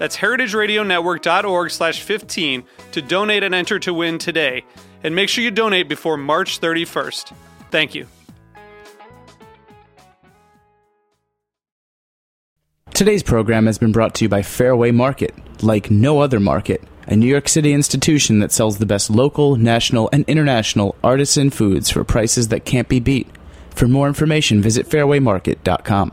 That's heritageradionetwork.org slash 15 to donate and enter to win today. And make sure you donate before March 31st. Thank you. Today's program has been brought to you by Fairway Market, like no other market, a New York City institution that sells the best local, national, and international artisan foods for prices that can't be beat. For more information, visit fairwaymarket.com.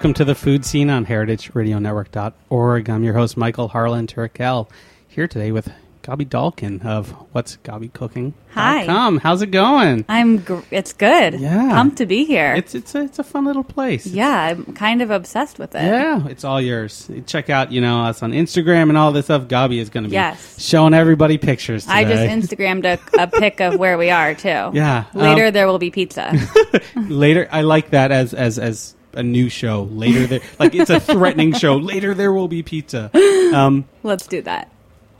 Welcome to the Food Seen on heritageradionetwork.org. I'm your host, Michael Harlan Turkel, here today with Gaby Dalkin of What's Gaby Cooking. Hi. Come, how's it going? I'm. Gr- it's good. Yeah. Pumped to be here. It's it's a, it's a fun little place. yeah, I'm kind of obsessed with it. Yeah, it's all yours. Check out, you know, us on Instagram and all this stuff. Gabi is going to be Yes. showing everybody pictures today. I just Instagrammed a, a pic of where we are too. Yeah. Later um, there will be pizza. later, I like that as as as a new show. Later, there, like it's a threatening show. Later, there will be pizza. Um, Let's do that.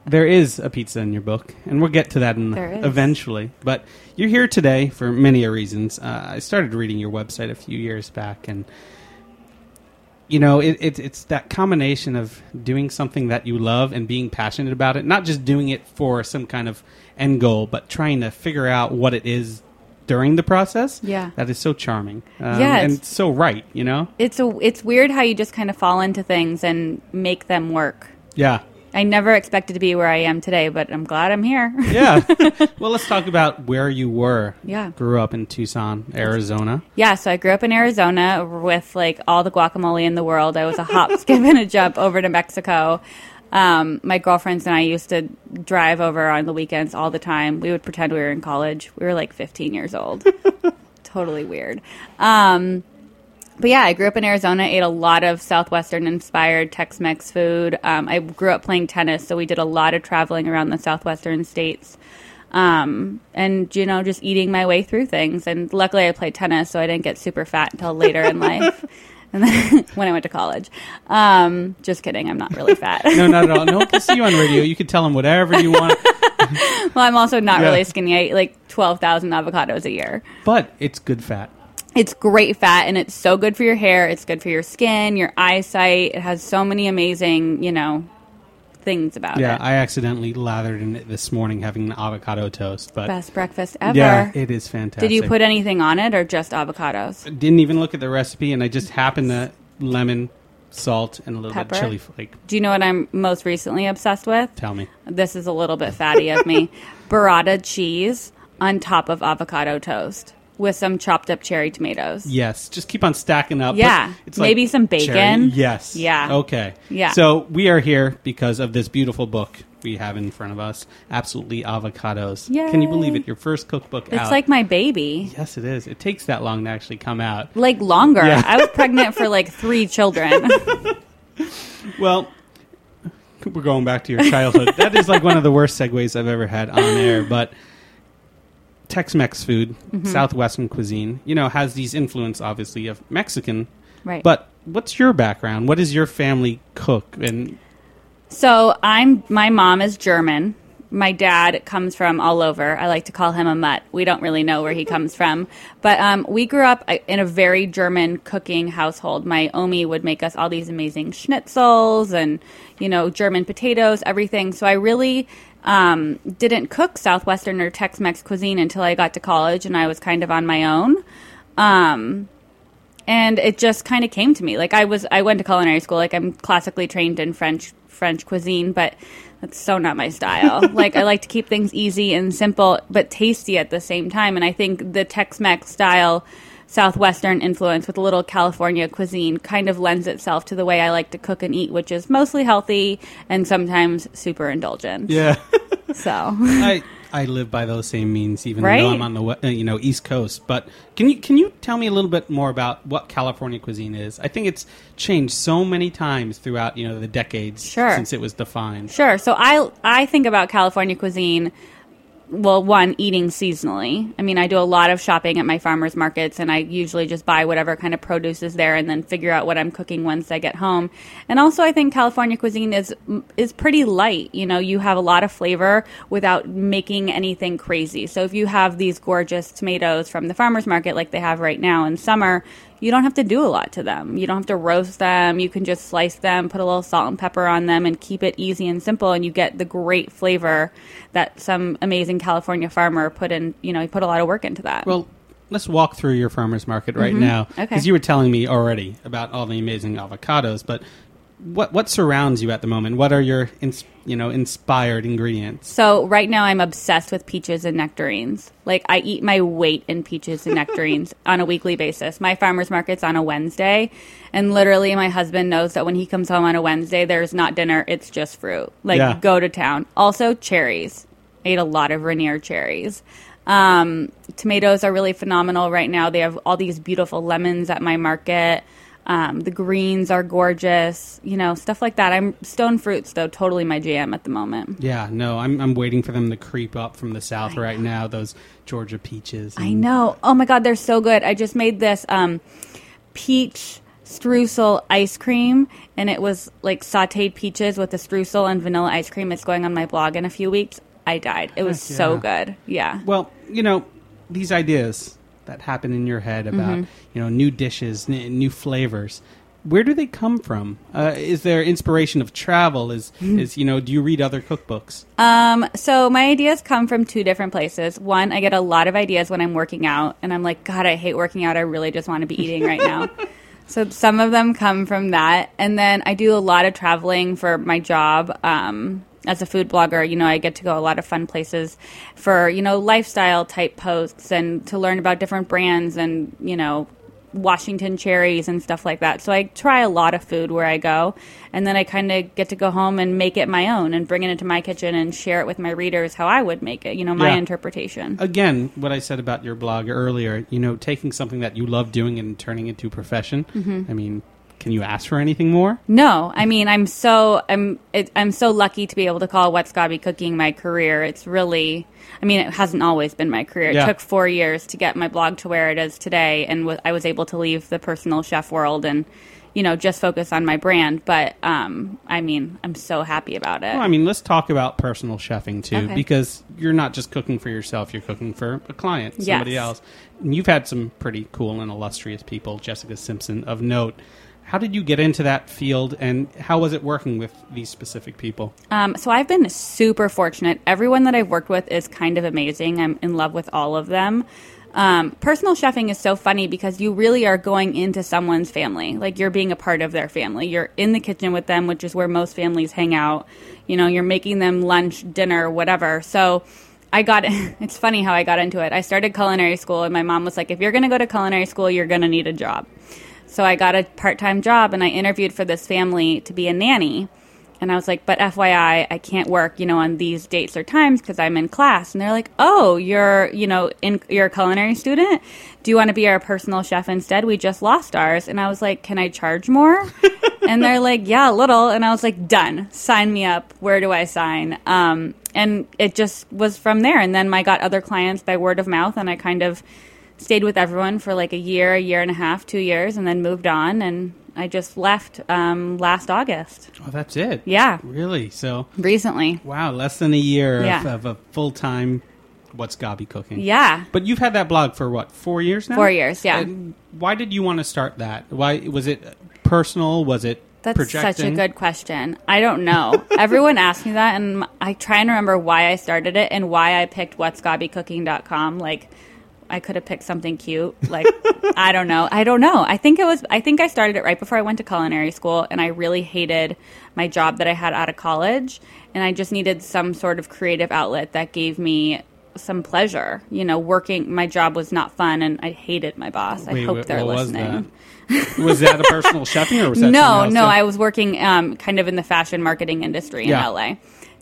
There is a pizza in your book, and we'll get to that in, eventually. But you're here today for many a reasons. Uh, I started reading your website a few years back, and you know, it, it, it's that combination of doing something that you love and being passionate about it, not just doing it for some kind of end goal, but trying to figure out what it is during the process. Yeah. that is so charming. Um, Yes. and so right. You know, It's a. It's weird how you just kind of fall into things and make them work. yeah. I never expected to be where I am today, but I'm glad I'm here. Yeah. well, let's talk about where you were. Yeah. Grew up in Tucson, Arizona. Yeah, so I grew up in Arizona with like all the guacamole in the world. I was a hop, skip, and a jump over to Mexico. Um, my girlfriends and I used to drive over on the weekends all the time. We would pretend we were in college. We were like 15 years old. totally weird. Um, but yeah, I grew up in Arizona, ate a lot of Southwestern inspired Tex Mex food. Um, I grew up playing tennis, so we did a lot of traveling around the Southwestern states. Um, and, you know, just eating my way through things. And luckily, I played tennis, so I didn't get super fat until later in life. And then when I went to college. Um, just kidding, I'm not really fat. No, not at all. No, we'll see you on radio. You can tell them whatever you want, well, I'm also not Yeah. really skinny. I eat like 12,000 avocados a year. but it's good fat. It's great fat and it's so good for your hair. It's good for your skin, your eyesight. It has so many amazing, you know, things about Yeah, it. Yeah, I accidentally lathered in it this morning having an avocado toast, but Best breakfast ever. yeah, it is fantastic. Did you put anything on it or just avocados? Didn't even look at the recipe, and I just happened to lemon, salt, and a little Pepper? bit of chili flake. Do you know what I'm most recently obsessed with? Tell me. This is a little bit fatty of me. Burrata cheese on top of avocado toast with some chopped up cherry tomatoes. Yes, just keep on stacking up. Yeah, it's like maybe some bacon. cherry- Yes. Yeah. Okay. Yeah. So we are here because of this beautiful book we have in front of us. Absolutely avocados. Yeah. Can you believe it? Your first cookbook It's out. like my baby. Yes, it is. It takes that long to actually come out. Like longer. Yeah. I was pregnant for like three children. Well, we're going back to your childhood. that is like one of the worst segues I've ever had on air. But Tex-Mex food, Mm-hmm. Southwestern cuisine, you know, has these influence obviously of Mexican. Right. But what's your background? What does your family cook? And So I'm my mom is German. My dad comes from all over. I like to call him a mutt. We don't really know where he comes from, but um, we grew up uh, in a very German cooking household. My Omi would make us all these amazing schnitzels and you know German potatoes, everything. So I really um, didn't cook Southwestern or Tex-Mex cuisine until I got to college, and I was kind of on my own. Um, and it just kind of came to me. Like i was i went to culinary school. Like i'm classically trained in french french cuisine but that's so not my style. Like i like to keep things easy and simple but tasty at the same time. And i think the tex-mex style southwestern influence with a little california cuisine kind of lends itself to the way i like to cook and eat which is mostly healthy and sometimes super indulgent yeah, so I I live by those same means, even Right? though I'm on the uh, you know East Coast. But can you can you tell me a little bit more about what California cuisine is? I think it's changed so many times throughout you know the decades Sure. since it was defined. Sure. So I I think about California cuisine. Well, one eating seasonally. I mean, I do a lot of shopping at my farmers markets, and I usually just buy whatever kind of produce is there, and then figure out what I'm cooking once I get home. And also, I think California cuisine is is pretty light. You know, you have a lot of flavor without making anything crazy. So if you have these gorgeous tomatoes from the farmers market, like they have right now in summer, you don't have to do a lot to them. You don't have to roast them. You can just slice them, put a little salt and pepper on them, and keep it easy and simple. And you get the great flavor that some amazing California farmer put in. You know, he put a lot of work into that. Well, let's walk through your farmers market right now Mm-hmm. Okay. because you were telling me already about all the amazing avocados, but. What what surrounds you at the moment? What are your ins, you know inspired ingredients? So right now I'm obsessed with peaches and nectarines. Like I eat my weight in peaches and nectarines on a weekly basis. My farmers market's on a Wednesday, and literally my husband knows that when he comes home on a Wednesday, there's not dinner, it's just fruit. Like Yeah. go to town. Also cherries. I ate a lot of Rainier cherries. Um, tomatoes are really phenomenal right now. They have all these beautiful lemons at my market. Um, the greens are gorgeous, you know, stuff like that. I'm stone fruits though, totally my jam at the moment. Yeah, no, I'm I'm waiting for them to creep up from the south right now. Those Georgia peaches. I know. Oh my god, they're so good. I just made this um, peach streusel ice cream, and it was like sautéed peaches with the streusel and vanilla ice cream. It's going on my blog in a few weeks. I died. It was Heck so good. Yeah. Well, you know, these ideas that happen in your head about Mm-hmm. you know new dishes, n- new flavors. Where do they come from? Uh, is there inspiration of travel? Is is you know? Do you read other cookbooks? Um, so my ideas come from two different places. One, I get a lot of ideas when I'm working out, and I'm like, God, I hate working out. I really just want to be eating right now. so some of them come from that, and then I do a lot of traveling for my job. Um, as a food blogger, you know, I get to go a lot of fun places for you know lifestyle type posts and to learn about different brands and you know Washington cherries and stuff like that. So I try a lot of food where I go, and then I kind of get to go home and make it my own and bring it into my kitchen and share it with my readers how I would make it. You know, my Yeah. interpretation. Again, what I said about your blog earlier. You know, taking something that you love doing and turning it into a profession. Mm-hmm. I mean, can you ask for anything more? No, I mean I'm so I'm it, I'm so lucky to be able to call What's Gaby Cooking my career. It's really, I mean, it hasn't always been my career. It Yeah. took four years to get my blog to where it is today, and w- I was able to leave the personal chef world and, you know, just focus on my brand. But um, I mean, I'm so happy about it. Well, I mean, let's talk about personal chefing too, Okay. because you're not just cooking for yourself; you're cooking for a client, somebody Yes. else. And you've had some pretty cool and illustrious people, Jessica Simpson of note. How did you get into that field, and how was it working with these specific people? Um, so I've been super fortunate. Everyone that I've worked with is kind of amazing. I'm in love with all of them. Um, personal chefing is so funny because you really are going into someone's family. Like you're being a part of their family. You're in the kitchen with them, which is where most families hang out. You know, you're making them lunch, dinner, whatever. So I got it's funny how I got into it. I started culinary school and my mom was like, if you're going to go to culinary school, you're going to need a job. So I got a part time job and I interviewed for this family to be a nanny. and I was like, but FYI, I can't work, you know, on these dates or times because I'm in class. And they're like, oh, you're, you know, in, you're a culinary student. Do you want to be our personal chef instead? We just lost ours. And I was like, can I charge more? and they're like, yeah, a little. And I was like, done. Sign me up. Where do I sign? Um, and it just was from there. And then I got other clients by word of mouth, and I kind of stayed with everyone for like a year, a year and a half, two years, and then moved on. And I just left um, last August. Oh, that's it. Yeah. Really? So, Recently. wow, less than a year Yeah. of, of a full time What's Gaby Cooking. Yeah. But you've had that blog for what, four years now? Four years, yeah. And why did you want to start that? Why was it personal? Was it That's projecting? such a good question. I don't know. Everyone asks me that, and I try and remember why I started it and why I picked what'sgabycooking.com. Like, I could have picked something cute. Like, I don't know. I don't know. I think it was, I think I started it right before I went to culinary school, and I really hated my job that I had out of college. And I just needed some sort of creative outlet that gave me some pleasure. You know, working, my job was not fun, and I hated my boss. I hope wait, they're what was listening. that? was that a personal chefing or was that no, no. I was working um, kind of in the fashion marketing industry in Yeah. LA.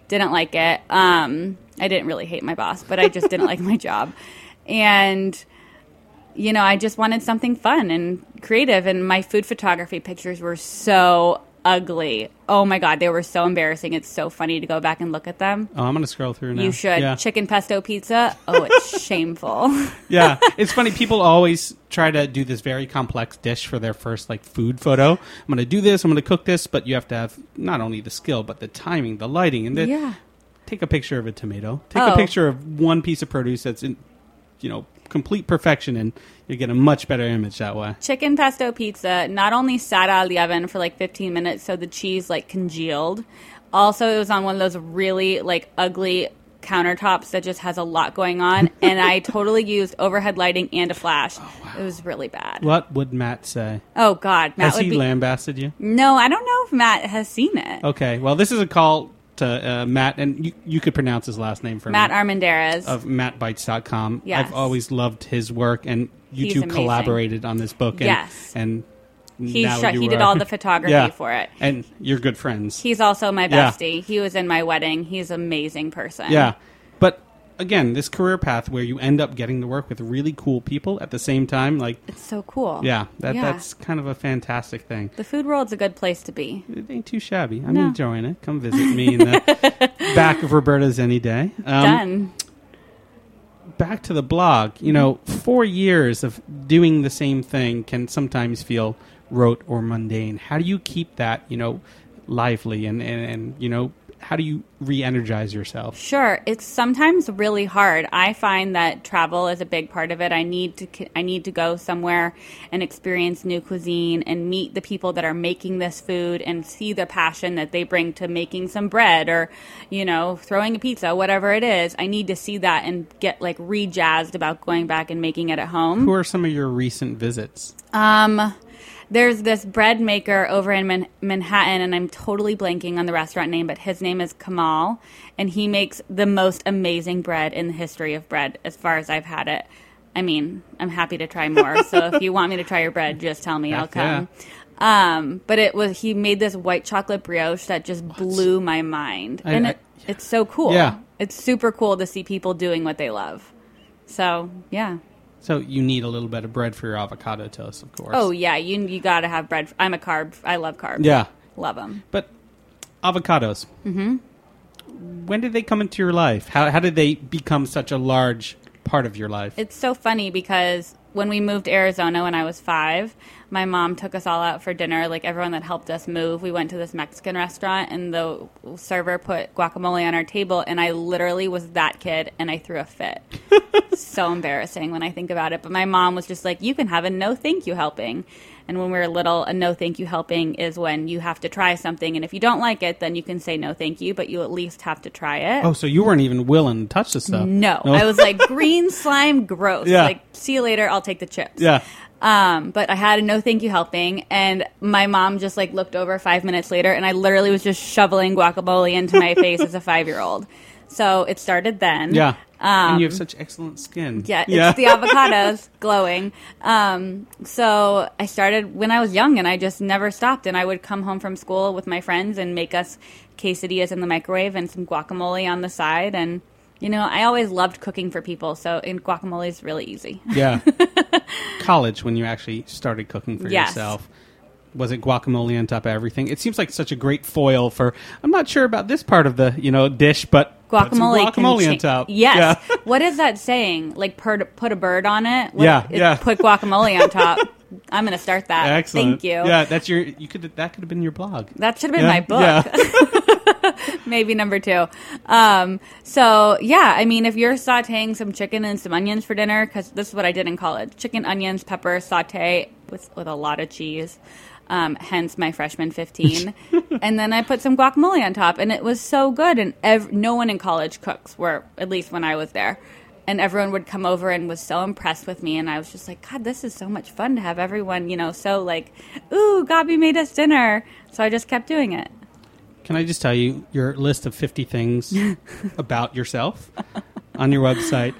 Didn't like it. Um, I didn't really hate my boss, but I just didn't like my job. And you know, I just wanted something fun and creative. And my food photography pictures were so ugly. Oh my god, they were so embarrassing. It's so funny to go back and look at them. Oh, I'm going to scroll through now. You should Yeah. chicken pesto pizza. Oh, it's shameful. yeah, it's funny. People always try to do this very complex dish for their first like food photo. I'm going to do this. I'm going to cook this, but you have to have not only the skill but the timing, the lighting, and then yeah. take a picture of a tomato. Take Oh. a picture of one piece of produce that's in, you know, complete perfection, and you get a much better image that way. chicken pesto pizza not only sat out of the oven for like 15 minutes so the cheese like congealed also it was on one of those really like ugly countertops that just has a lot going on and i totally used overhead lighting and a flash oh, it was really bad What would Matt say? oh god matt Has would he be lambasted you? no i don't know if matt has seen it Okay, well, this is a call to uh, Matt, and you, you could pronounce his last name for matt me. armendariz of mattbites.com. Yes. I've always loved his work, and you He's two amazing. collaborated on this book. And, Yes. And he, you he did all the photography Yeah. for it And you're good friends. he's also my Yeah. bestie he was in my wedding he's an amazing person yeah. Again, this career path where you end up getting to work with really cool people at the same time, like, it's so cool yeah, that, Yeah. that's kind of a fantastic thing. the food world's a good place to be It ain't too shabby. I'm No. enjoying it. Come visit me in the back of Roberta's any day. Um, done back to the blog, you know, four years of doing the same thing can sometimes feel rote or mundane. How do you keep that, you know, lively and, and, and you know, how do you re energize yourself? Sure, it's sometimes really hard. I find that travel is a big part of it. I need to I need to go somewhere and experience new cuisine and meet the people that are making this food and see the passion that they bring to making some bread or you know, throwing a pizza, whatever it is. I need to see that and get like re-jazzed about going back and making it at home. Who are some of your recent visits? Um, there's this bread maker over in Man- Manhattan, and I'm totally blanking on the restaurant name, but his name is Kamal, and he makes the most amazing bread in the history of bread, as far as I've had it. I mean, I'm happy to try more. so if you want me to try your bread, just tell me. I'll Heck yeah. come. Um, but it was he made this white chocolate brioche that just blew my mind, I- and I- it, it's so cool. Yeah. it's super cool to see people doing what they love. So yeah. So you need a little bit of bread for your avocado toast, of course. Oh yeah, you you got to have bread. I'm a carb. I love carbs. yeah. love them. But avocados. Mm-hmm. When did they come into your life? How, how did they become such a large part of your life? It's so funny because when we moved to Arizona when I was five, my mom took us all out for dinner. Like everyone that helped us move, we went to this Mexican restaurant, and the server put guacamole on our table, and I literally was that kid, and I threw a fit. so embarrassing when I think about it. But my mom was just like, "You can have a no thank you helping." And when we were little, a no thank you helping is when you have to try something, and if you don't like it, then you can say no thank you, but you at least have to try it. oh, so you weren't even willing to touch the stuff? No, I was like green slime, gross. Yeah. Like, see you later. I'll take the chips. Yeah. Um, but I had a no thank you helping, and my mom just like looked over five minutes later, and I literally was just shoveling guacamole into my face as a five year old. So it started then. Yeah. and Um, you have such excellent skin. Yeah, it's the avocados glowing. Um, so I started when I was young, and I just never stopped. And I would come home from school with my friends and make us quesadillas in the microwave and some guacamole on the side. And you know, I always loved cooking for people, so and guacamole is really easy. Yeah. College, when you actually started cooking for Yes. yourself, was it guacamole on top of everything? It seems like such a great foil for. I'm not sure about this part of the you know dish, but Guacamole, guacamole on top. Yes. Yeah. what is that saying? Like put put a bird on it. What- Yeah, yeah. Put guacamole on top. I'm going to start that. Excellent. Thank you. Yeah, that's your. You could. That could have been your blog. That should have been Yeah, my book. yeah. Maybe number two. Um, so yeah, I mean, if you're sautéing some chicken and some onions for dinner, because this is what I did in college: chicken, onions, pepper, saute with with a lot of cheese. Um, hence my freshman 15 and then i put some guacamole on top and it was so good. And ev- no one in college cooks were at least when i was there. And everyone would come over and was so impressed with me. And i was just like god this is so much fun to have everyone you know so like ooh gabi made us dinner. So i just kept doing it. Can I just tell you your list of 50 things about yourself on your website?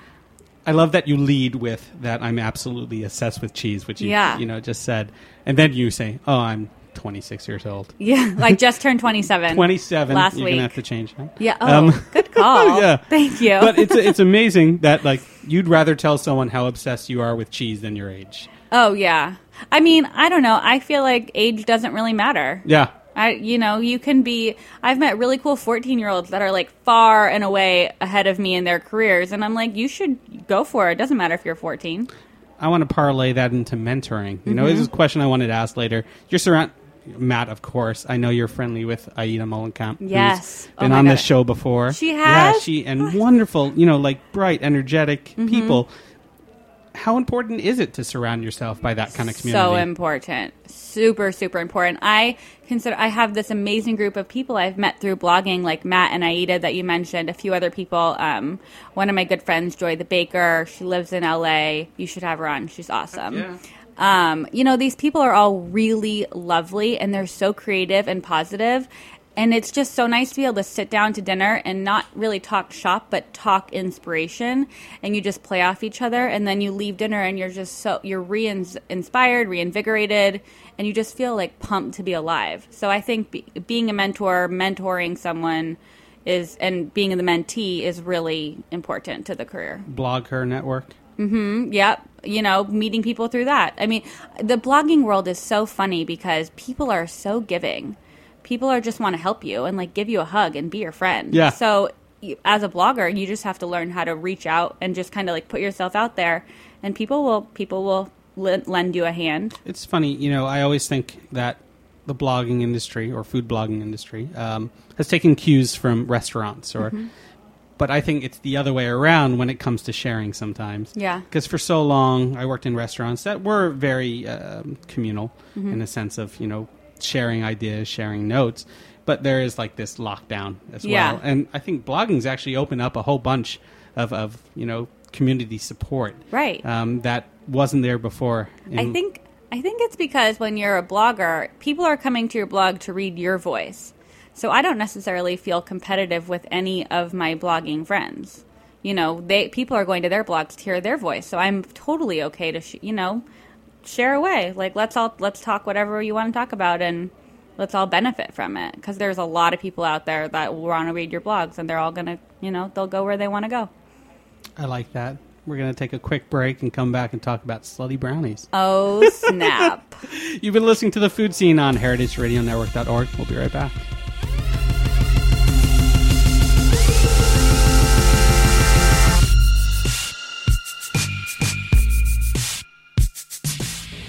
I love that you lead with that I'm absolutely obsessed with cheese, which you Yeah. you know just said, and then you say, "Oh, I'm 26 years old." Yeah, like just turned 27. 27. last You're week. gonna have to change that. Yeah. Oh, Um, good call. yeah. Thank you. But it's it's amazing that like you'd rather tell someone how obsessed you are with cheese than your age. oh yeah. I mean, I don't know. I feel like age doesn't really matter. Yeah. I, you know, you can be. I've met really cool 14 year olds that are like far and away ahead of me in their careers, and I'm like, you should go for it. It doesn't matter if you're 14. I want to parlay that into mentoring. You know, Mm-hmm. this is a question I wanted to ask later. You're surround Matt, of course. I know you're friendly with Aida Mollenkamp. Yes. Oh been my on God. this show before. She Yeah, has? she and wonderful. You know, like bright, energetic Mm-hmm. people. How important is it to surround yourself by that kind of community? So important. Super, super important. I consider I have this amazing group of people I've met through blogging, like Matt and Aida that you mentioned, a few other people. Um, one of my good friends, Joy the Baker, she lives in LA. You should have her on. She's awesome. Yeah. Um, you know, these people are all really lovely and they're so creative and positive. And it's just so nice to be able to sit down to dinner and not really talk shop, but talk inspiration. And you just play off each other. And then you leave dinner and you're just so, you're re inspired, reinvigorated, and you just feel like pumped to be alive. So I think be, being a mentor, mentoring someone is, and being the mentee is really important to the career. BlogHer network. Mm-hmm. Yep. You know, meeting people through that. I mean, the blogging world is so funny because people are so giving. People are just want to help you and like give you a hug and be your friend. Yeah. So as a blogger, you just have to learn how to reach out and just kind of like put yourself out there, and people will people will l- lend you a hand. It's funny, you know. I always think that the blogging industry or food blogging industry um, has taken cues from restaurants, or, Mm-hmm. but I think it's the other way around when it comes to sharing. Sometimes, Yeah. Because for so long, I worked in restaurants that were very um, communal Mm-hmm. in the sense of you know sharing ideas, sharing notes. But there is like this lockdown as Yeah. well, and I think blogging's actually opened up a whole bunch of, of you know community support, Right. Um, that wasn't there before. I think I think it's because when you're a blogger, people are coming to your blog to read your voice. So I don't necessarily feel competitive with any of my blogging friends. You know, they people are going to their blogs to hear their voice. So I'm totally okay to sh- you know share away. Like let's all let's talk whatever you want to talk about and let's all benefit from it because there's a lot of people out there that want to read your blogs and they're all going to, you know, they'll go where they want to go. I like that. We're going to take a quick break and come back and talk about slutty brownies. Oh, snap. You've been listening to the Food Seen on heritageradionetwork.org. We'll be right back.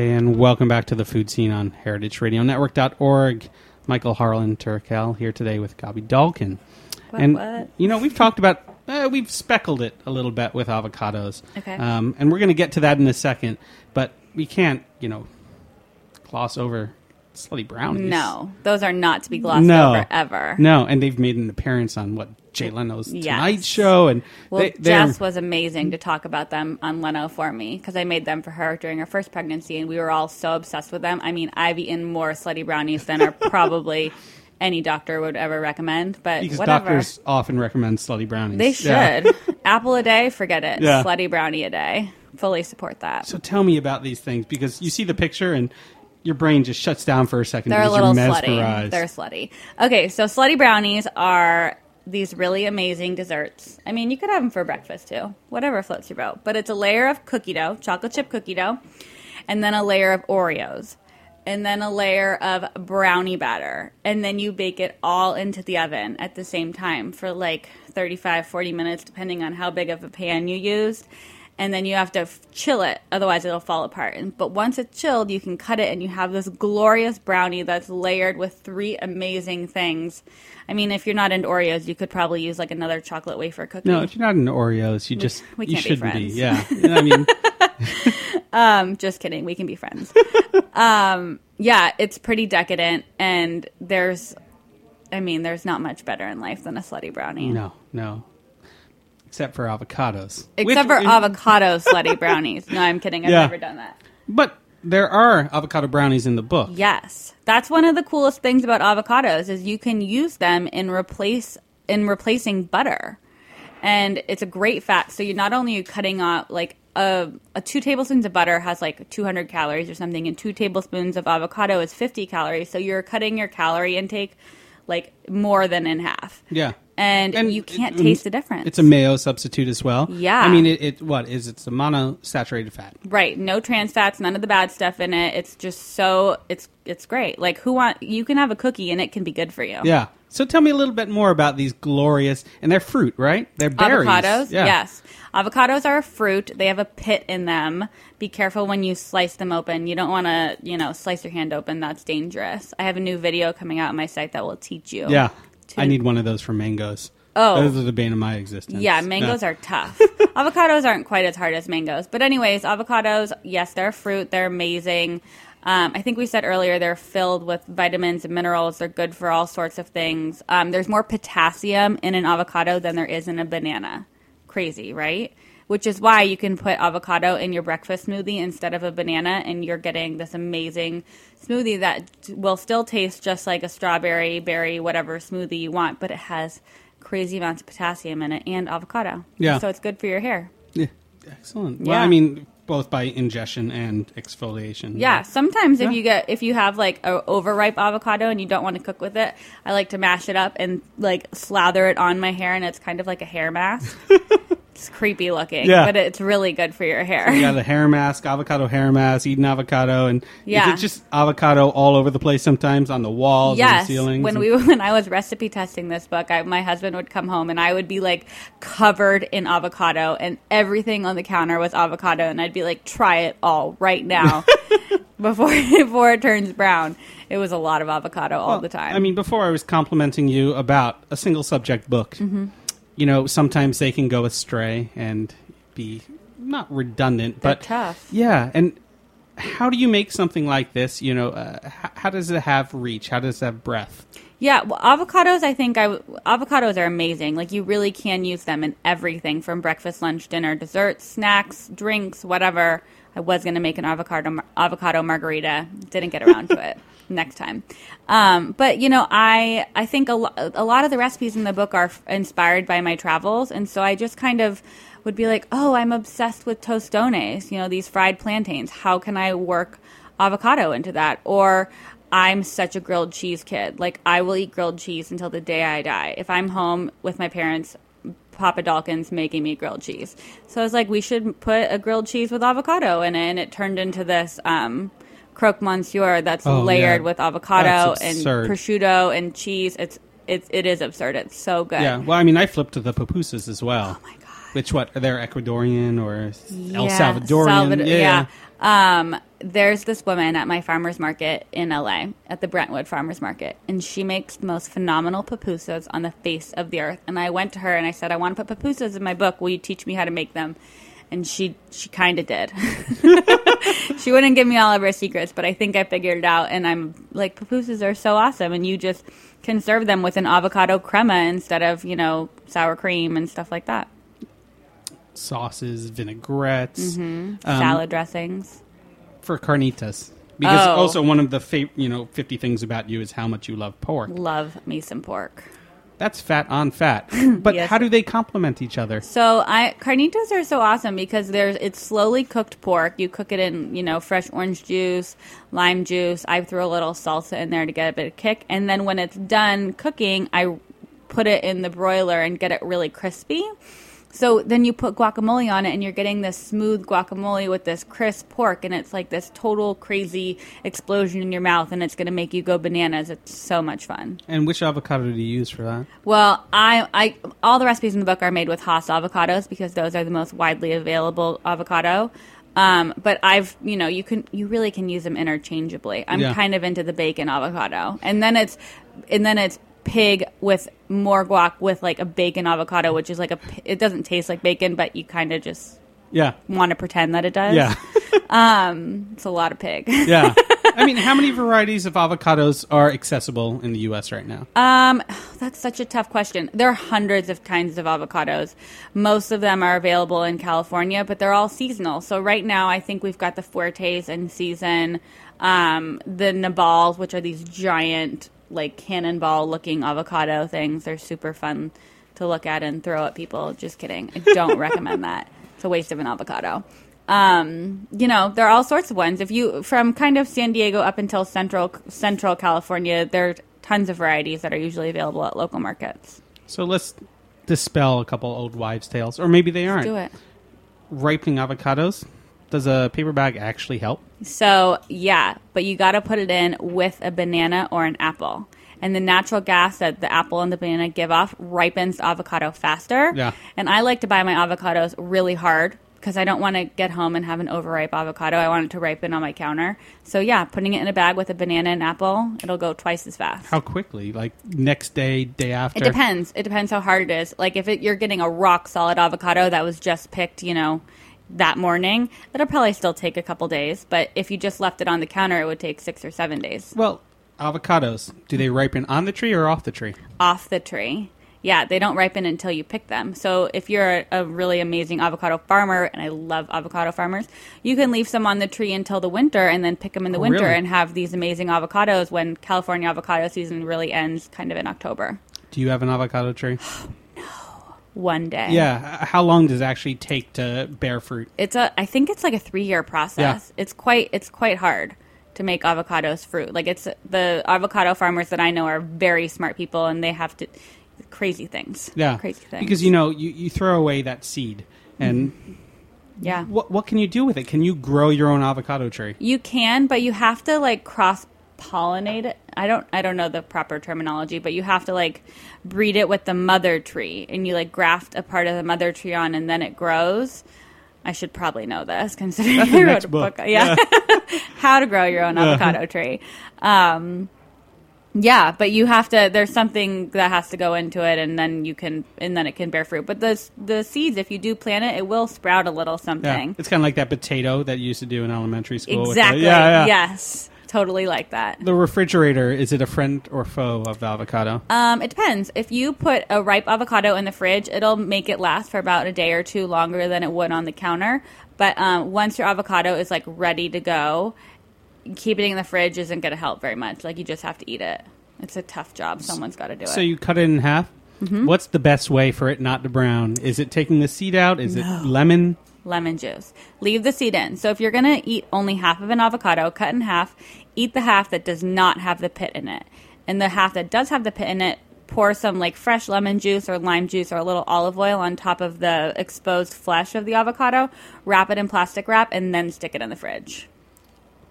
welcome back to the Food Seen on heritageradionetwork.org. Michael Harlan Turkel here today with Gaby Dalkin. What, and, what? you know, we've talked about, uh, we've speckled it a little bit with avocados. Okay. Um, and we're going to get to that in a second, but we can't, you know, gloss over slutty brownies. No, those are not to be glossed No. over ever. No, and they've made an appearance on what Jay Leno's Yes. Tonight Show, and Well, they, Jess was amazing to talk about them on Leno for me because I made them for her during her first pregnancy, and we were all so obsessed with them. I mean, I've eaten more slutty brownies than are probably any doctor would ever recommend. But because whatever, doctors often recommend slutty brownies. they Yeah. should. Apple a day, forget it. Yeah. Slutty brownie a day, fully support that. So tell me about these things because you see the picture and your brain just shuts down for a second They're a little you're slutty. They're slutty. Okay, so slutty brownies are these really amazing desserts. I mean, you could have them for breakfast too, whatever floats your boat. But it's a layer of cookie dough, chocolate chip cookie dough, and then a layer of Oreos, and then a layer of brownie batter, and then you bake it all into the oven at the same time for like 35, 40 minutes, depending on how big of a pan you used and then you have to f- chill it otherwise it'll fall apart. And, but once it's chilled you can cut it and you have this glorious brownie that's layered with three amazing things. I mean if you're not into oreos you could probably use like another chocolate wafer cookie. No, if you're not into Oreos, you just we you can't be be. friends. Yeah, I mean, um, just kidding. We can be friends. Um, yeah it's pretty decadent and there's i mean there's not much better in life than a slutty brownie. No, no, except for avocados. except Which- for avocado slutty brownies no i'm kidding i've Yeah. never done that But there are avocado brownies in the book. Yes. That's one of the coolest things about avocados is you can use them in replace in replacing butter. And it's a great fat. So you're not only are cutting out like a, a two tablespoons of butter has like 200 calories or something, and two tablespoons of avocado is 50 calories. So you're cutting your calorie intake like more than in half. Yeah. And, And you can't it- taste the difference. It's a mayo substitute as well. Yeah. I mean, it, it what is it's a monosaturated fat. Right, no trans fats, none of the bad stuff in it. It's just so it's it's great. Like who want you can have a cookie and it can be good for you. Yeah. So tell me a little bit more about these glorious and they're fruit, right? They're berries. Avocados, Yeah. yes. Avocados are a fruit. They have a pit in them. Be careful when you slice them open. You don't want to, you know, slice your hand open. That's dangerous. I have a new video coming out on my site that will teach you. Yeah. To- I need one of those for mangoes. Oh. Those are the bane of my existence. Yeah, mangoes are tough. avocados aren't quite as hard as mangoes. But, anyways, avocados, yes, they're fruit. They're amazing. Um, I think we said earlier they're filled with vitamins and minerals. They're good for all sorts of things. Um, there's more potassium in an avocado than there is in a banana. Crazy, right? Which is why you can put avocado in your breakfast smoothie instead of a banana, and you're getting this amazing smoothie that will still taste just like a strawberry, berry, whatever smoothie you want, but it has crazy amounts of potassium in it and avocado. Yeah. So it's good for your hair. Yeah. Excellent. Well, Yeah. I mean, both by ingestion and exfoliation. Yeah, sometimes Yeah. if you get if you have like a overripe avocado and you don't want to cook with it, I like to mash it up and like slather it on my hair and it's kind of like a hair mask. it's creepy looking, Yeah. but it's really good for your hair. Yeah, the hair mask, avocado hair mask, eating avocado, and Yeah. is it just avocado all over the place sometimes on the walls and Yes, the ceilings? when and- we when I was recipe testing this book, I, my husband would come home and I would be like covered in avocado, and everything on the counter was avocado, and I'd be like, "Try it all right now before before it turns brown." It was a lot of avocado all Well, the time. I mean, before I was complimenting you about a single subject book, Mm-hmm. You know, sometimes they can go astray and be not redundant, They're but tough. Yeah, and how do you make something like this? You know, uh, how, how does it have reach? How does it have breadth? Yeah, well, avocados. I think I w- avocados are amazing. Like you really can use them in everything from breakfast, lunch, dinner, desserts, snacks, drinks, whatever. I was going to make an avocado avocado margarita, didn't get around to it. Next time, um, but you know, I I think a, lo- a lot of the recipes in the book are f- inspired by my travels, and so I just kind of would be like, oh, I'm obsessed with tostones. You know, these fried plantains. How can I work avocado into that? Or I'm such a grilled cheese kid. Like I will eat grilled cheese until the day I die. If I'm home with my parents, Papa Dalkin's making me grilled cheese. So I was like, we should put a grilled cheese with avocado in it, and it turned into this um, croque monsieur that's Oh, layered yeah. with avocado and prosciutto and cheese. It's it's it is absurd. It's so good. Yeah, well, I mean, I flipped to the pupusas as well. Oh my god. Which what? Are they Ecuadorian or El Salvadorian? Salvador- yeah. Um, there's this woman at my farmer's market in LA, at the Brentwood Farmer's Market, and she makes the most phenomenal pupusas on the face of the earth. And I went to her and I said, I want to put pupusas in my book. Will you teach me how to make them? And she she kind of did. she wouldn't give me all of her secrets, but I think I figured it out. And I'm like, pupusas are so awesome, and you just can serve them with an avocado crema instead of you know sour cream and stuff like that. Sauces, vinaigrettes, Mm-hmm. um, Salad dressings. for carnitas. Because Oh. also one of the fa- you know fifty things about you is how much you love pork. Love me some pork. That's fat on fat. But Yes. how do they complement each other? So I carnitas are so awesome because there's it's slowly cooked pork. You cook it in you know fresh orange juice, lime juice. I throw a little salsa in there to get a bit of kick, and then when it's done cooking, I put it in the broiler and get it really crispy. So then you put guacamole on it, and you're getting this smooth guacamole with this crisp pork, and it's like this total crazy explosion in your mouth, and it's going to make you go bananas. It's so much fun. And which avocado do you use for that? Well, I, I, all the recipes in the book are made with Hass avocados because those are the most widely available avocado. Um, but I've, you know, you can, you really can use them interchangeably. I'm Yeah. kind of into the bacon avocado, and then it's, and then it's pig with more guac with like a bacon avocado, which is like a it doesn't taste like bacon, but you kind of just Yeah, want to pretend that it does. yeah, it's a lot of pig. yeah. I mean, how many varieties of avocados are accessible in the U.S. right now? Um, that's such a tough question. There are hundreds of kinds of avocados. Most of them are available in California, but they're all seasonal. So right now, I think we've got the Fuertes in season, um, the Nabals, which are these giant, like cannonball-looking avocado things. They're super fun to look at and throw at people. Just kidding. I don't recommend that. It's a waste of an avocado. Um, you know, there are all sorts of ones. If you from kind of San Diego up until central Central California, there are tons of varieties that are usually available at local markets. So let's dispel a couple old wives' tales, or maybe they aren't. Do it. Ripening avocados. Does a paper bag actually help? So yeah, but you got to put it in with a banana or an apple. And the natural gas that the apple and the banana give off ripens the avocado faster. Yeah. And I like to buy my avocados really hard because I don't want to get home and have an overripe avocado. I want it to ripen on my counter. So yeah, putting it in a bag with a banana and apple, it'll go twice as fast. How quickly? Like next day, day after? It depends. It depends how hard it is. Like if it, you're getting a rock solid avocado that was just picked, you know, that morning, it'll probably still take a couple days. But if you just left it on the counter, it would take six or seven days Well, avocados. Do they ripen on the tree or off the tree? off the tree. Yeah, they don't ripen until you pick them. So if you're a, a really amazing avocado farmer, and I love avocado farmers, you can leave some on the tree until the winter and then pick them in the Oh, winter really? and have these amazing avocados when California avocado season really ends kind of in October. Do you have an avocado tree? One day. Yeah. How long does it actually take to bear fruit? it's a i think it's like a three year process Yeah. it's quite it's quite hard to make avocados fruit like it's the avocado farmers that i know are very smart people and they have to crazy things Yeah. crazy things Because you know, you, you throw away that seed, and mm-hmm. yeah what what can you do with it? Can you grow your own avocado tree? you can but you have to like cross pollinate it i don't i don't know the proper terminology but you have to like breed it with the mother tree and you like graft a part of the mother tree on and then it grows I should probably know this, considering That's I wrote a book. book. Yeah, how to grow your own avocado tree. Um, yeah, but you have to. There's something that has to go into it, and then you can, and then it can bear fruit. But the the seeds, if you do plant it, it will sprout a little Yeah. something. It's kind of like that potato that you used to do in elementary school. with the- Exactly. yeah, yeah. Yes. Totally like that. The refrigerator is it a friend or foe of the avocado? Um, it depends. If you put a ripe avocado in the fridge, it'll make it last for about a day or two longer than it would on the counter. But um, once your avocado is like ready to go, keeping it in the fridge isn't going to help very much. Like you just have to eat it. It's a tough job. Someone's got to do it. So you cut it in half. Mm-hmm. What's the best way for it not to brown? Is it taking the seed out? Is it lemon? Lemon juice. Leave the seed in. So if you're going to eat only half of an avocado, cut in half, eat the half that does not have the pit in it. And the half that does have the pit in it, pour some like fresh lemon juice or lime juice or a little olive oil on top of the exposed flesh of the avocado, wrap it in plastic wrap and then stick it in the fridge.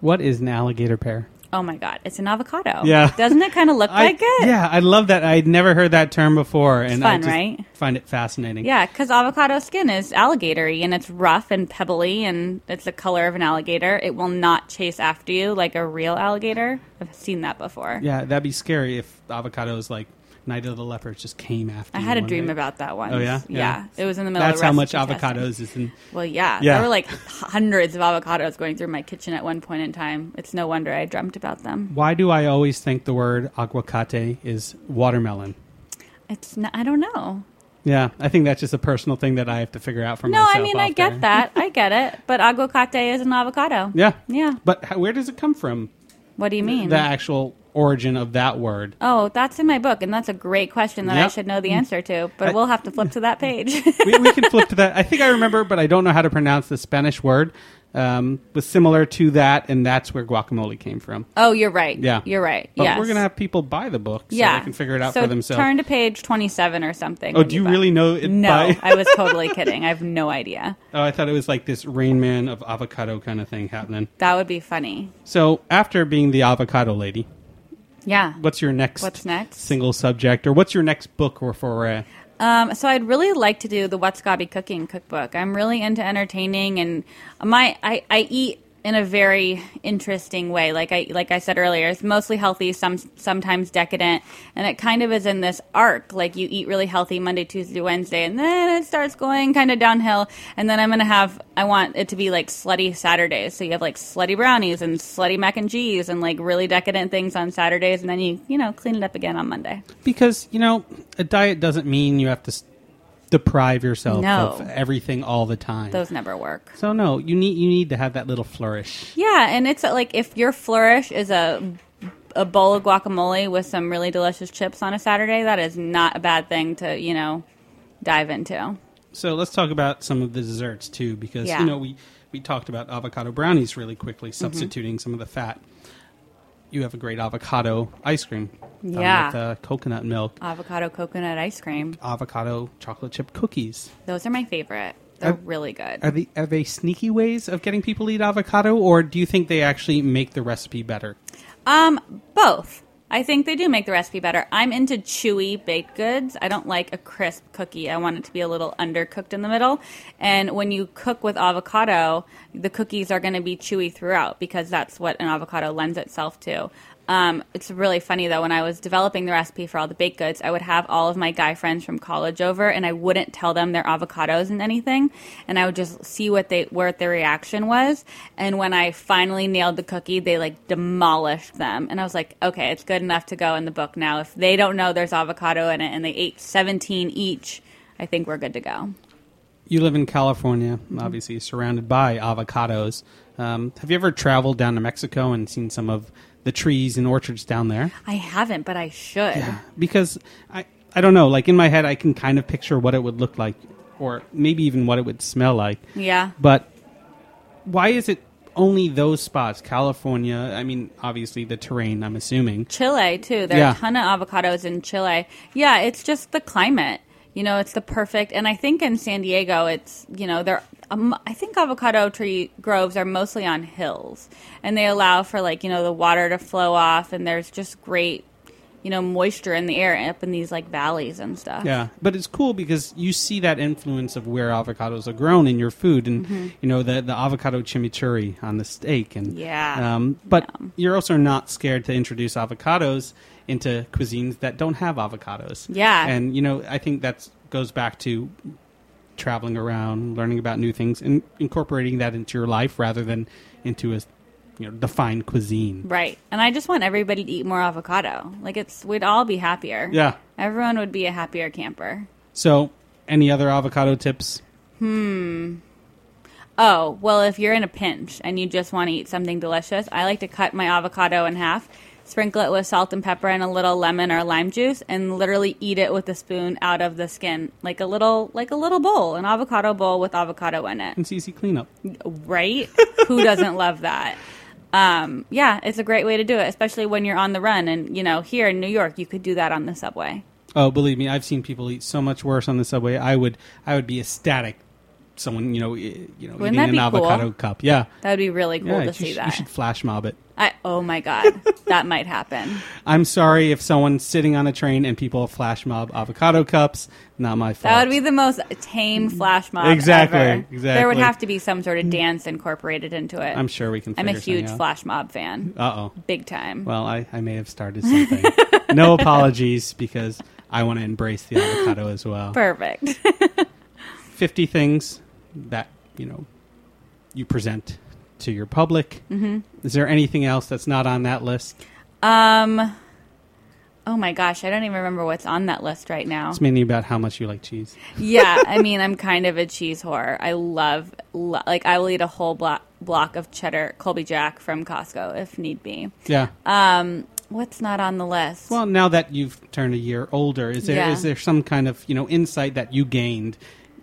What is an alligator pear? Oh my god, it's an avocado. Yeah. doesn't it kind of look I- like it? Yeah, I love that. I'd never heard that term before, and I fun, just right? find it fascinating. Yeah, because avocado skin is alligatory and it's rough and pebbly and it's the color of an alligator. It will not chase after you like a real alligator. I've seen that before. Yeah, that'd be scary if avocado is like Night of the Leopards just came after. I had a dream about that once. Oh yeah, yeah. It was in the middle. Of. That's how much recipe testing. avocados is in. Well, yeah. Yeah. There were like hundreds of avocados going through my kitchen at one point in time. It's no wonder I dreamt about them. Why do I always think the word aguacate is watermelon? It's not, I don't know. Yeah, I think that's just a personal thing that I have to figure out for No, myself. No, I mean I get there. that. I get it. But aguacate is an avocado. Yeah, Yeah. but how, where does it come from? What do you mean? The actual origin of that word. Oh, that's in my book, and that's a great question that I should know the mm. answer to. But I- we'll have to flip to that page. we, we can flip to that. I think I remember, but I don't know how to pronounce the Spanish word. Um, was similar to that, and that's where guacamole came from. oh, you're right. Yeah. you're right. But yes. we're gonna have people buy the book so yeah, they can figure it out so for themselves. Turn to page twenty-seven or something. Oh, do you really know it No, I was totally kidding. I have no idea. oh, I thought it was like this Rain Man of avocado kind of thing happening. That would be funny. So after being the avocado lady, Yeah. what's your next? What's next? Single subject, or what's your next book or for? Um, so I'd really like to do the What's Gaby Cooking cookbook. I'm really into entertaining, and my I, I eat in a very interesting way. Like I like I said earlier, it's mostly healthy, some sometimes decadent, and it kind of is in this arc. Like you eat really healthy Monday, Tuesday, Wednesday, and then it starts going kind of downhill. And then I'm gonna have I want it to be like slutty Saturdays. So you have like slutty brownies and slutty mac and cheese and like really decadent things on Saturdays, and then you you know clean it up again on Monday. because you know, a diet doesn't mean you have to deprive yourself No. of everything all the time. Those never work. so no, you need you need to have that little flourish. Yeah, and it's uh, like if your flourish is a a bowl of guacamole with some really delicious chips on a Saturday, that is not a bad thing to you know dive into. So let's talk about some of the desserts too, because Yeah. you know we we talked about avocado brownies really quickly, substituting some of the fat. You have a great avocado ice cream, Yeah. with uh, coconut milk, Avocado coconut ice cream; avocado chocolate chip cookies. those are my favorite. They're Are- really good. Are they are they sneaky ways of getting people to eat avocado, or do you think they actually make the recipe better? Um, both. I think they do make the recipe better. I'm into chewy baked goods. I don't like a crisp cookie. I want it to be a little undercooked in the middle. And when you cook with avocado, the cookies are going to be chewy throughout because that's what an avocado lends itself to. Um, it's really funny though. When I was developing the recipe for all the baked goods, I would have all of my guy friends from college over, and I wouldn't tell them their avocados and anything, and I would just see what they what their reaction was. And when I finally nailed the cookie, they like demolished them, and I was like, okay, it's good enough to go in the book now. If they don't know there's avocado in it, and they ate 17 each, I think we're good to go. You live in California, obviously surrounded by avocados. Um, have you ever traveled down to Mexico and seen some of the trees and orchards down there? I haven't, but I should. Yeah, Because I, I don't know, like in my head, I can kind of picture what it would look like, or maybe even what it would smell like. Yeah. But why is it only those spots? California, I mean, obviously the terrain, I'm assuming. Chile too. There are a ton of avocados in Chile. Yeah, it's just the climate. You know, it's the perfect. And I think in San Diego, it's you know, there. Um, I think avocado tree groves are mostly on hills, and they allow for like you know the water to flow off, and there's just great, you know, moisture in the air up in these like valleys and stuff. Yeah, but it's cool because you see that influence of where avocados are grown in your food, and Mm-hmm. you know the the avocado chimichurri on the steak, and Yeah. Um, but you're also not scared to introduce avocados into cuisines that don't have avocados. Yeah. and you know I think that goes back to traveling around, learning about new things, and incorporating that into your life rather than into a you know defined cuisine. Right. And I just want everybody to eat more avocado. Like it's, we'd all be happier. Yeah. Everyone would be a happier camper. So, any other avocado tips? Hmm. Oh, well, if you're in a pinch and you just want to eat something delicious, I like to cut my avocado in half, sprinkle it with salt and pepper and a little lemon or lime juice, and literally eat it with a spoon out of the skin, like a little, like a little bowl, an avocado bowl with avocado in it. It's easy cleanup. Right? Who doesn't love that? Um, yeah, it's a great way to do it, especially when you're on the run. And you know, here in New York, you could do that on the subway. Oh, believe me, I've seen people eat so much worse on the subway. I would, I would be ecstatic someone you know, you know, Wouldn't eating an be cool? avocado cup. Yeah, That would be really cool yeah. to see sh- that. you should flash mob it. I, oh my god, that might happen. I'm sorry if someone's sitting on a train and people flash mob avocado cups. Not my fault. That would be the most tame flash mob. Exactly, ever. There would have to be some sort of dance incorporated into it. I'm sure we can. I'm a huge flash mob fan, Uh oh. big time. Well, I, I may have started something. no apologies because I want to embrace the avocado as well. Perfect. 50 things that, you know, you present to your public. Mm-hmm. Is there anything else that's not on that list? um. Oh my gosh, I don't even remember what's on that list right now. It's mainly about how much you like cheese. yeah, I mean, I'm kind of a cheese whore. I love, lo- like, I will eat a whole block block of cheddar Colby Jack from Costco if need be. Yeah. Um, what's not on the list? well, now that you've turned a year older, is there is Yeah. there some kind of, you know, insight that you gained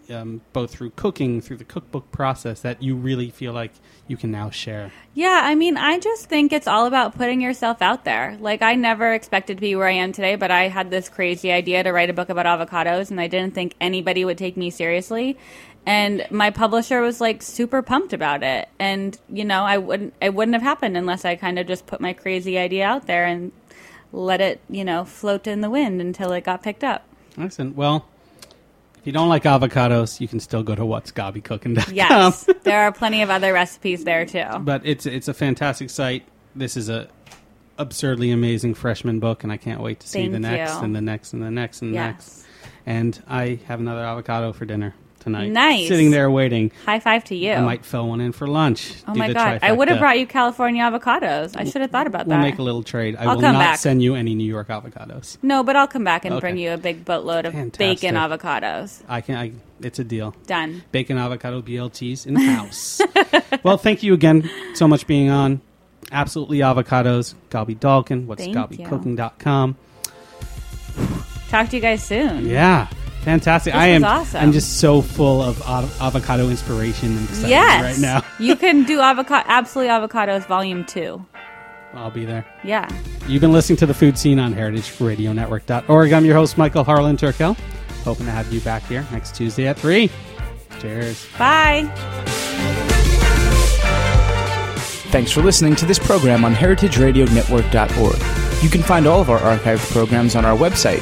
um, both through cooking, through the cookbook process that you really feel like you can now share? Yeah, I mean, I just think it's all about putting yourself out there. Like, I never expected to be where I am today, but I had this crazy idea to write a book about avocados, and I didn't think anybody would take me seriously. And my publisher was like super pumped about it, and you know, I wouldn't, it wouldn't have happened unless I kind of just put my crazy idea out there and let it, you know, float in the wind until it got picked up. Excellent. Well, if you don't like avocados, you can still go to what's what'sgabycooking.com. Yes, there are plenty of other recipes there too. but it's it's a fantastic site. This is a absurdly amazing freshman book, and I can't wait to see Thank the next you. and the next and the next and the Yes. next. And I have another avocado for dinner tonight. Nice. sitting there waiting. High five to you. I might fill one in for lunch. Oh Do my god! I would have brought you California avocados. I should have thought about that. We'll make a little trade. I I'll will come not back. send you any New York avocados. no, but I'll come back and Okay. bring you a big boatload of Fantastic. bacon avocados. I can. I, it's a deal. Done. Bacon avocado BLTs in the house. well, thank you again so much being on. Absolutely avocados. Gaby Dalkin. What's Thank gabycooking.com. Talk to you guys soon. Yeah, fantastic. This I am. awesome. I'm just so full of av- avocado inspiration and excitement Yes. right now. you can do avocado, absolutely avocados, volume two. I'll be there. Yeah. You've been listening to the Food Seen on HeritageRadioNetwork.org. I'm your host Michael Harlan Turkel. Hoping to have you back here next Tuesday at three. Cheers. Bye. Thanks for listening to this program on heritageradionetwork.org. You can find all of our archived programs on our website